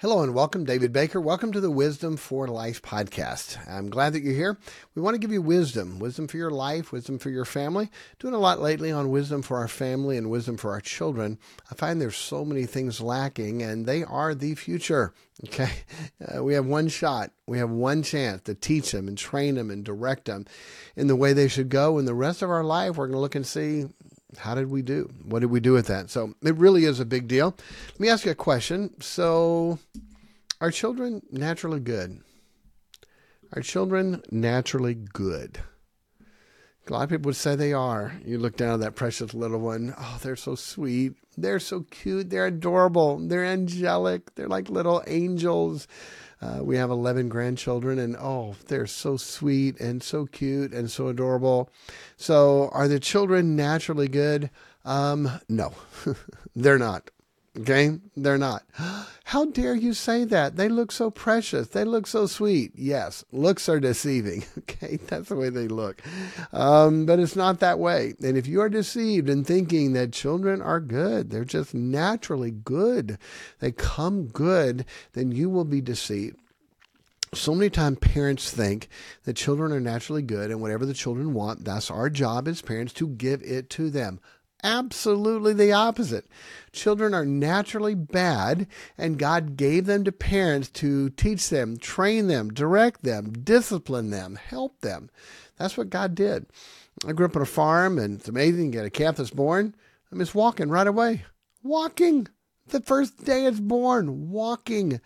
Hello and welcome, David Baker. Welcome to the Wisdom for Life podcast. I'm glad that you're here. We want to give you wisdom, wisdom for your life, wisdom for your family. Doing a lot lately on wisdom for our family and wisdom for our children. I find there's so many things lacking, and they are the future. Okay, uh, we have one shot, we have one chance to teach them and train them and direct them in the way they should go. And the rest of our life, we're going to look and see how did we do? What did we do with that? So it really is a big deal. Let me ask you a question. So, are children naturally good? Are children naturally good? A lot of people would say they are. You look down at that precious little one. Oh, they're so sweet. They're so cute. They're adorable. They're angelic. They're like little angels. Uh, we have 11 grandchildren, and oh, they're so sweet and so cute and so adorable. So, are the children naturally good? Um, no, they're not. Okay? They're not. How dare you say that? They look so precious. They look so sweet. Yes, looks are deceiving. Okay? That's the way they look. Um, but it's not that way. And if you are deceived in thinking that children are good, they're just naturally good, they come good, then you will be deceived. So many times parents think that children are naturally good and whatever the children want, that's our job as parents to give it to them absolutely the opposite. Children are naturally bad, and God gave them to parents to teach them, train them, direct them, discipline them, help them. That's what God did. I grew up on a farm, and it's amazing. You get a calf that's born, I mean, it's walking right away. Walking. The first day it's born, walking.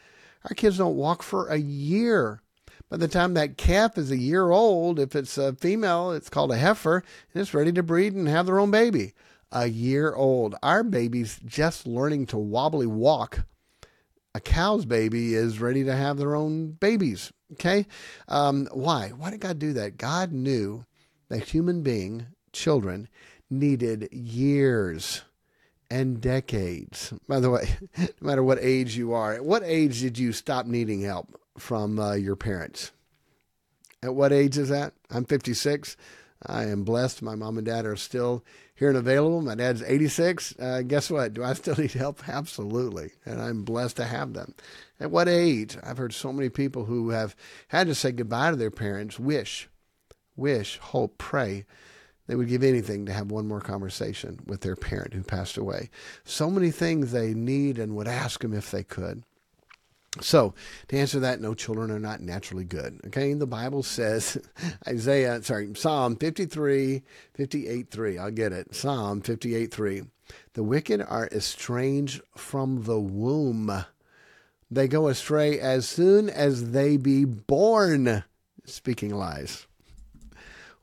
Our kids don't walk for a year. By the time that calf is a year old, if it's a female, it's called a heifer, and it's ready to breed and have their own baby a year old. Our baby's just learning to wobbly walk. A cow's baby is ready to have their own babies. Okay? Um, why? Why did God do that? God knew that human being, children, needed years and decades. By the way, no matter what age you are, at what age did you stop needing help from uh, your parents? At what age is that? I'm 56. I am blessed. My mom and dad are still here and available. My dad's 86. Uh, guess what? Do I still need help? Absolutely. And I'm blessed to have them. At what age? I've heard so many people who have had to say goodbye to their parents wish, wish, hope, pray they would give anything to have one more conversation with their parent who passed away. So many things they need and would ask them if they could. So, to answer that, no children are not naturally good. Okay, the Bible says, Isaiah, sorry, Psalm 53, 58, 3. I'll get it. Psalm 58, 3. The wicked are estranged from the womb. They go astray as soon as they be born, speaking lies.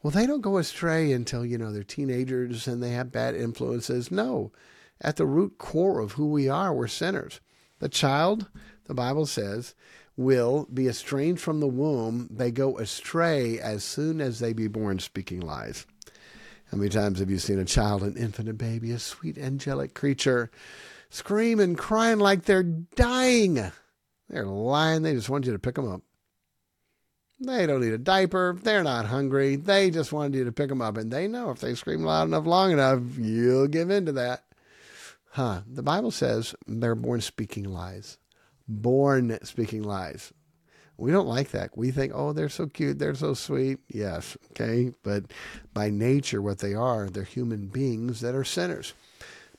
Well, they don't go astray until, you know, they're teenagers and they have bad influences. No, at the root core of who we are, we're sinners. The child, the Bible says, will be estranged from the womb. They go astray as soon as they be born, speaking lies. How many times have you seen a child, an infant, a baby, a sweet angelic creature, scream and crying like they're dying? They're lying. They just want you to pick them up. They don't need a diaper. They're not hungry. They just wanted you to pick them up. And they know if they scream loud enough, long enough, you'll give in to that. Huh. The Bible says they're born speaking lies born speaking lies. We don't like that. We think, oh, they're so cute, they're so sweet. Yes, okay. But by nature, what they are, they're human beings that are sinners.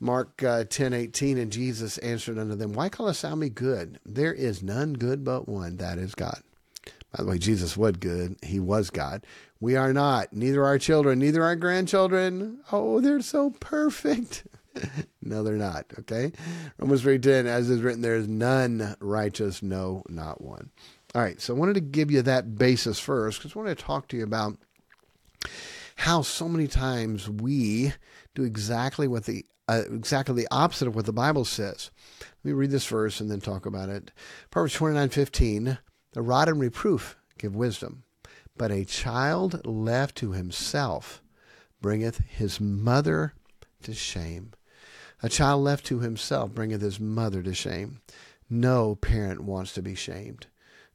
Mark uh, 10 18, and Jesus answered unto them, Why callest thou me good? There is none good but one, that is God. By the way, Jesus was good. He was God. We are not. Neither our children, neither our grandchildren. Oh, they're so perfect. no, they're not. Okay. Romans 3.10, as is written, there is none righteous, no, not one. All right. So I wanted to give you that basis first because I want to talk to you about how so many times we do exactly what the uh, exactly the opposite of what the Bible says. Let me read this verse and then talk about it. Proverbs 29:15, the rod and reproof give wisdom, but a child left to himself bringeth his mother to shame. A child left to himself bringeth his mother to shame. No parent wants to be shamed.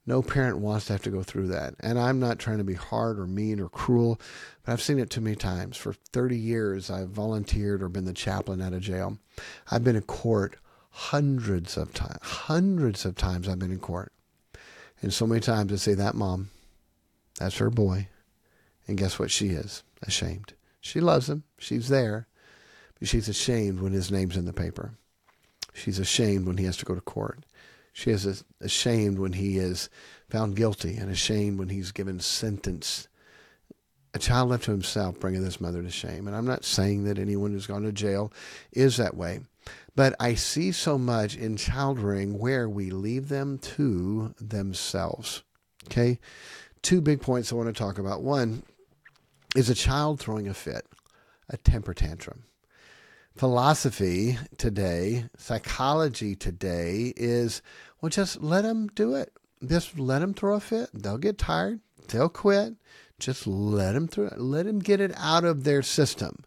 No parent wants to have to go through that. And I'm not trying to be hard or mean or cruel, but I've seen it too many times. For 30 years, I've volunteered or been the chaplain at a jail. I've been in court Hundreds of times, hundreds of times I've been in court. And so many times I say, that mom, that's her boy. And guess what she is? Ashamed. She loves him. She's there. She's ashamed when his name's in the paper. She's ashamed when he has to go to court. She is ashamed when he is found guilty and ashamed when he's given sentence. A child left to himself bringeth his mother to shame. And I'm not saying that anyone who's gone to jail is that way. But I see so much in child rearing where we leave them to themselves. Okay? Two big points I want to talk about. One is a child throwing a fit, a temper tantrum philosophy today, psychology today is, well, just let them do it. Just let them throw a fit. They'll get tired. They'll quit. Just let them through. Let them get it out of their system.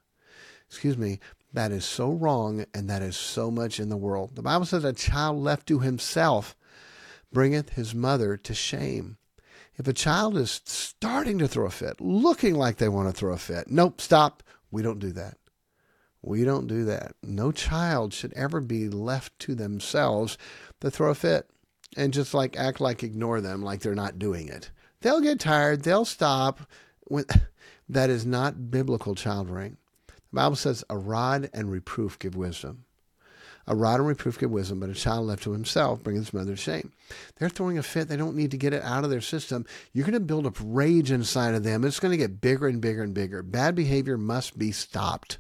Excuse me. That is so wrong, and that is so much in the world. The Bible says a child left to himself bringeth his mother to shame. If a child is starting to throw a fit, looking like they want to throw a fit, nope, stop. We don't do that. We don't do that. No child should ever be left to themselves to throw a fit and just like act like ignore them like they're not doing it. They'll get tired, they'll stop. that is not biblical child rearing. The Bible says a rod and reproof give wisdom. A rod and reproof give wisdom, but a child left to himself brings his mother to shame. They're throwing a fit. They don't need to get it out of their system. You're going to build up rage inside of them. It's going to get bigger and bigger and bigger. Bad behavior must be stopped.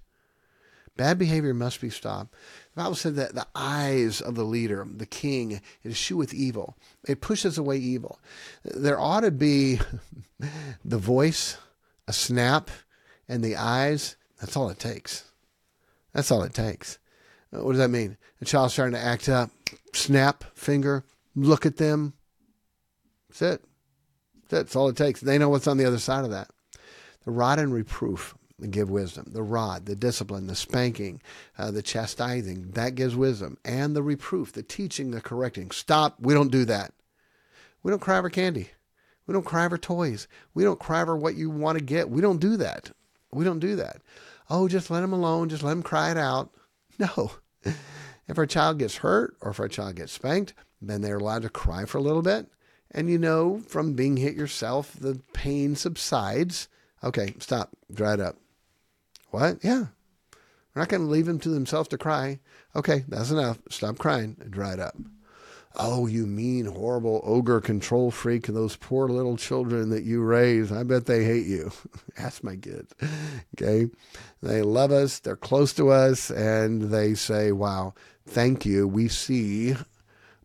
Bad behavior must be stopped. The Bible said that the eyes of the leader, the king, is with evil. It pushes away evil. There ought to be the voice, a snap, and the eyes. That's all it takes. That's all it takes. Uh, what does that mean? A child's starting to act up, snap, finger, look at them. That's it. That's all it takes. They know what's on the other side of that. The rod and reproof give wisdom. The rod, the discipline, the spanking, uh, the chastising, that gives wisdom. And the reproof, the teaching, the correcting. Stop. We don't do that. We don't cry over candy. We don't cry over toys. We don't cry over what you want to get. We don't do that. We don't do that. Oh, just let them alone. Just let them cry it out. No. If our child gets hurt or if our child gets spanked, then they're allowed to cry for a little bit. And you know from being hit yourself, the pain subsides. Okay, stop. Dry it up. What? Yeah. We're not going to leave them to themselves to cry. Okay, that's enough. Stop crying and dry it up. Oh, you mean, horrible ogre control freak, and those poor little children that you raise. I bet they hate you. Ask my kids. Okay. They love us, they're close to us, and they say, wow, thank you. We see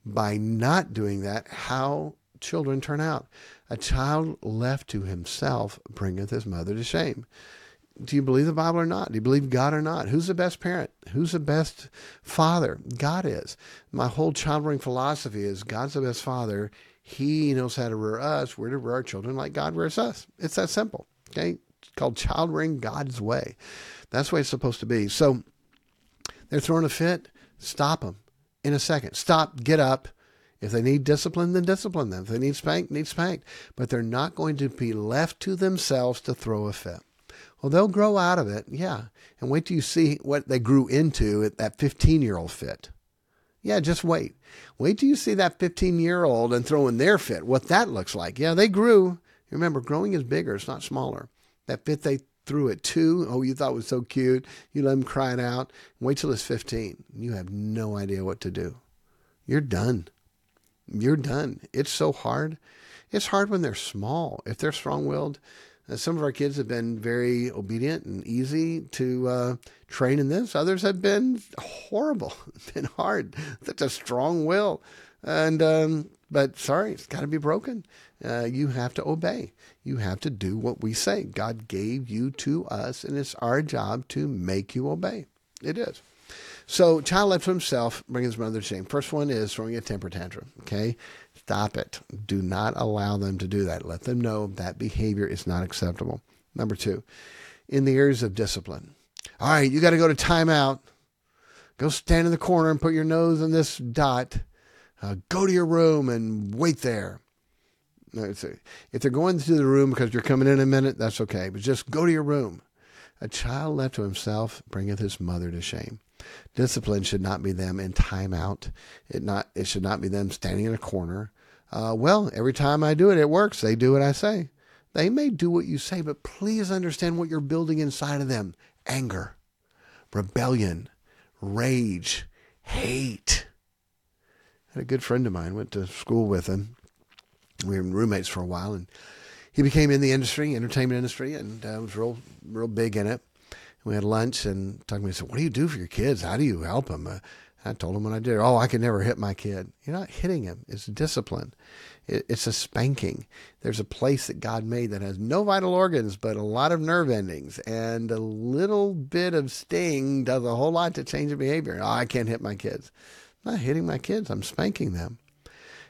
by not doing that how children turn out. A child left to himself bringeth his mother to shame do you believe the Bible or not? Do you believe God or not? Who's the best parent? Who's the best father? God is. My whole child rearing philosophy is God's the best father. He knows how to rear us. We're to rear our children like God rears us. It's that simple. Okay? It's called child rearing God's way. That's the way it's supposed to be. So they're throwing a fit. Stop them in a second. Stop. Get up. If they need discipline, then discipline them. If they need spanked, need spanked. But they're not going to be left to themselves to throw a fit. Well, they'll grow out of it, yeah. And wait till you see what they grew into at that 15 year old fit. Yeah, just wait. Wait till you see that 15 year old and throw in their fit, what that looks like. Yeah, they grew. Remember, growing is bigger, it's not smaller. That fit they threw at two, oh, you thought was so cute. You let them cry it out. Wait till it's 15. You have no idea what to do. You're done. You're done. It's so hard. It's hard when they're small. If they're strong willed, some of our kids have been very obedient and easy to uh, train in this. Others have been horrible, been hard. Such a strong will, and um, but sorry, it's got to be broken. Uh, you have to obey. You have to do what we say. God gave you to us, and it's our job to make you obey. It is. So, child left to himself, bring his mother to shame. First one is throwing a temper tantrum. Okay, Stop it. Do not allow them to do that. Let them know that behavior is not acceptable. Number two, in the areas of discipline. All right, you got to go to timeout. Go stand in the corner and put your nose on this dot. Uh, go to your room and wait there. If they're going to the room because you're coming in a minute, that's okay. But just go to your room. A child left to himself bringeth his mother to shame. Discipline should not be them in timeout. It not it should not be them standing in a corner. Uh, well, every time I do it, it works. They do what I say. They may do what you say, but please understand what you're building inside of them: anger, rebellion, rage, hate. I had a good friend of mine went to school with him. We were roommates for a while, and he became in the industry, entertainment industry, and uh, was real, real big in it. We had lunch and talking to me. Said, "What do you do for your kids? How do you help them?" Uh, I told him what I did. Oh, I could never hit my kid. You're not hitting him. It's discipline. It, it's a spanking. There's a place that God made that has no vital organs, but a lot of nerve endings, and a little bit of sting does a whole lot to change behavior. Oh, I can't hit my kids. I'm not hitting my kids. I'm spanking them.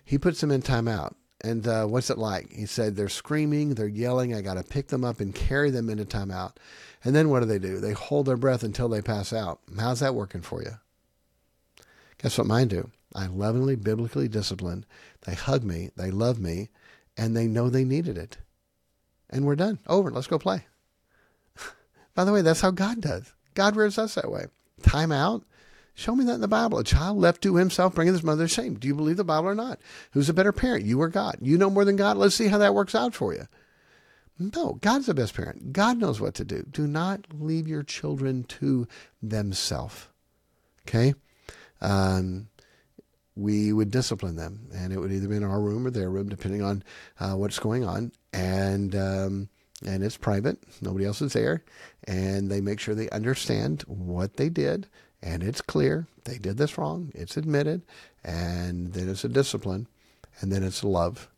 He puts them in timeout. And uh, what's it like? He said they're screaming, they're yelling. I got to pick them up and carry them into timeout. And then what do they do? They hold their breath until they pass out. How's that working for you? Guess what mine do? I lovingly, biblically discipline. They hug me, they love me, and they know they needed it. And we're done. Over. Let's go play. By the way, that's how God does. God rears us that way. Time out. Show me that in the Bible. A child left to himself bringing his mother shame. Do you believe the Bible or not? Who's a better parent, you or God? You know more than God. Let's see how that works out for you. No, God's the best parent. God knows what to do. Do not leave your children to themselves. Okay? Um, we would discipline them, and it would either be in our room or their room, depending on uh, what's going on. And um, and it's private; nobody else is there, and they make sure they understand what they did and it's clear they did this wrong, it's admitted, and then it's a discipline, and then it's love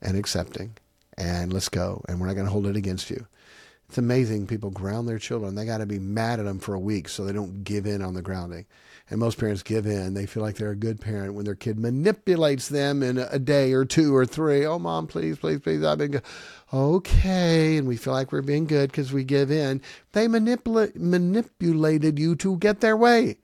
and accepting, and let's go, and we're not going to hold it against you. It's amazing people ground their children. They got to be mad at them for a week so they don't give in on the grounding. And most parents give in. They feel like they're a good parent when their kid manipulates them in a day or two or three. Oh, mom, please, please, please. I've been good. Okay. And we feel like we're being good because we give in. They manipula- manipulated you to get their way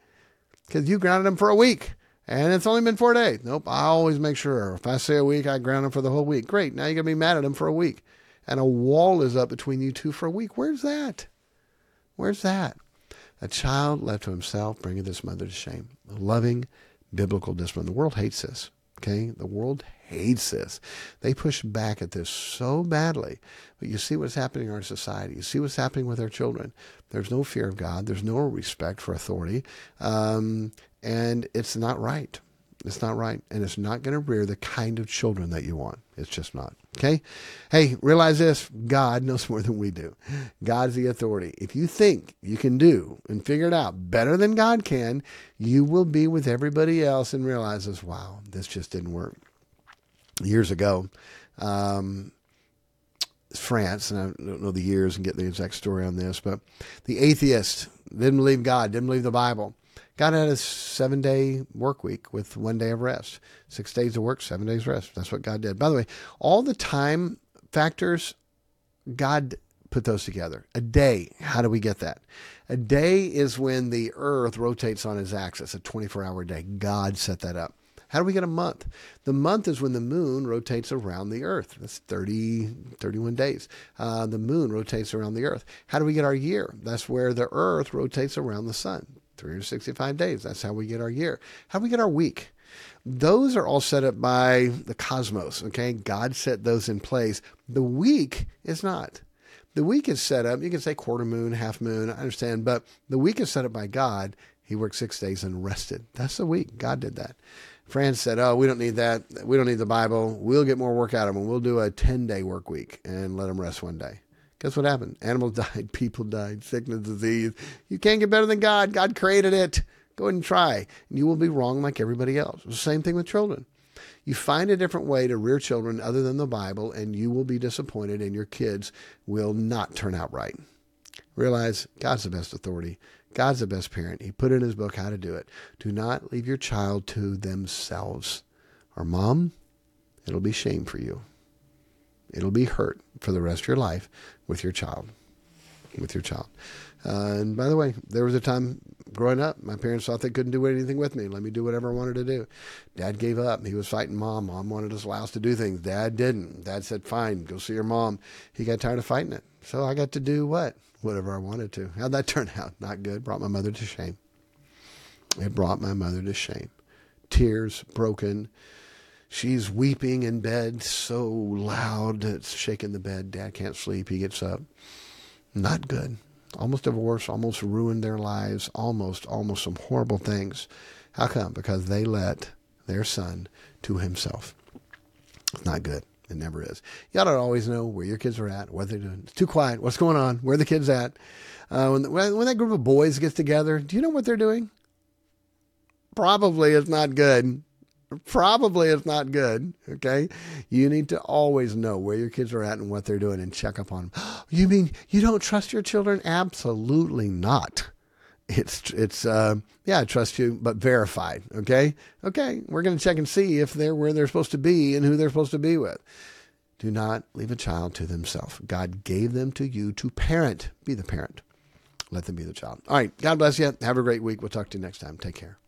because you grounded them for a week. And it's only been four days. Nope. I always make sure. If I say a week, I ground him for the whole week. Great. Now you're going to be mad at him for a week and a wall is up between you two for a week. Where's that? Where's that? A child left to himself bringeth his mother to shame. A Loving biblical discipline. The world hates this. Okay? The world hates this. They push back at this so badly. But you see what's happening in our society. You see what's happening with our children. There's no fear of God. There's no respect for authority. Um, and it's not right. It's not right. And it's not going to rear the kind of children that you want. It's just not. Okay? Hey, realize this God knows more than we do. God's the authority. If you think you can do and figure it out better than God can, you will be with everybody else and realize realizes, wow, this just didn't work. Years ago, um, France, and I don't know the years and get the exact story on this, but the atheist didn't believe God, didn't believe the Bible. God had a seven day work week with one day of rest. Six days of work, seven days rest. That's what God did. By the way, all the time factors, God put those together. A day, how do we get that? A day is when the earth rotates on its axis, a 24 hour day. God set that up. How do we get a month? The month is when the moon rotates around the earth. That's 30, 31 days. Uh, the moon rotates around the earth. How do we get our year? That's where the earth rotates around the sun. 365 days. That's how we get our year. How do we get our week? Those are all set up by the cosmos, okay? God set those in place. The week is not. The week is set up, you can say quarter moon, half moon, I understand, but the week is set up by God. He worked six days and rested. That's the week. God did that. France said, Oh, we don't need that. We don't need the Bible. We'll get more work out of them. We'll do a 10 day work week and let them rest one day. Guess what happened? Animals died, people died, sickness, disease. You can't get better than God. God created it. Go ahead and try. And you will be wrong like everybody else. The same thing with children. You find a different way to rear children other than the Bible, and you will be disappointed, and your kids will not turn out right. Realize God's the best authority. God's the best parent. He put in his book how to do it. Do not leave your child to themselves. Or, mom, it'll be shame for you. It'll be hurt for the rest of your life with your child. With your child. Uh, and by the way, there was a time growing up, my parents thought they couldn't do anything with me. Let me do whatever I wanted to do. Dad gave up. He was fighting mom. Mom wanted us allow us to do things. Dad didn't. Dad said, fine, go see your mom. He got tired of fighting it. So I got to do what? Whatever I wanted to. How'd that turn out? Not good. Brought my mother to shame. It brought my mother to shame. Tears broken. She's weeping in bed so loud it's shaking the bed. Dad can't sleep. He gets up. Not good. Almost divorced, almost ruined their lives, almost, almost some horrible things. How come? Because they let their son to himself. It's not good. It never is. You ought to always know where your kids are at, what they're doing. It's too quiet. What's going on? Where the kids at? Uh, when, when that group of boys gets together, do you know what they're doing? Probably it's not good. Probably it's not good. Okay. You need to always know where your kids are at and what they're doing and check up on them. You mean you don't trust your children? Absolutely not. It's it's uh, yeah, I trust you, but verified. Okay, okay. We're going to check and see if they're where they're supposed to be and who they're supposed to be with. Do not leave a child to themselves. God gave them to you to parent. Be the parent. Let them be the child. All right. God bless you. Have a great week. We'll talk to you next time. Take care.